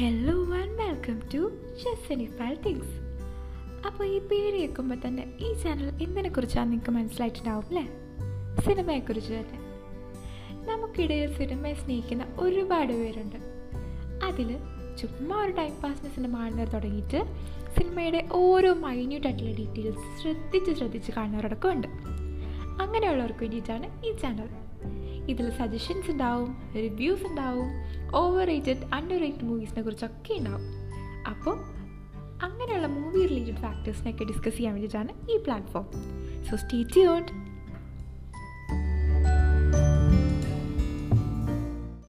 Hello and welcome to justify things അപ്പോൾ ഈ പേര് കേൾക്കുമ്പോൾ തന്നെ ഈ ചാനൽ എന്തിനെക്കുറിച്ചാണ് നിങ്ങൾക്ക് മനസ്സിലായിട്ടുണ്ടാവും അല്ലേ? സിനിമയെക്കുറിച്ച് തന്നെ. നമുക്കിടയിൽ സിനിമയെ സ്നേഹിക്കുന്ന ഒരുപാട് പേരുണ്ട്. അതിൽ ചുമ്മാ ഒരു ടൈം പാസിന് സിനിമ കാണുന്നത് തുടങ്ങിയിട്ട് സിനിമയുടെ ഓരോ മൈന്യൂട്ടായിട്ടുള്ള ഡീറ്റെയിൽസ് ശ്രദ്ധിച്ച് ശ്രദ്ധിച്ച് കാണുന്നവരടക്കം ഉണ്ട്. അങ്ങനെയുള്ളവർക്ക് വേണ്ടിയിട്ടാണ് ഈ ചാനൽ ഇതിൽ സജഷൻസ് ഉണ്ടാവും റിവ്യൂസ് ഉണ്ടാവും ഓവർ റേറ്റഡ് അണ്ടർ റേറ്റഡ് മൂവീസിനെ കുറിച്ചൊക്കെ ഉണ്ടാവും. അപ്പോൾ അങ്ങനെയുള്ള മൂവി റിലേറ്റഡ് ഫാക്ടേഴ്സിനൊക്കെ ഡിസ്കസ് ചെയ്യാൻ വേണ്ടിയിട്ടാണ് ഈ പ്ലാറ്റ്ഫോം സോ സ്റ്റേ ട്യൂൺഡ്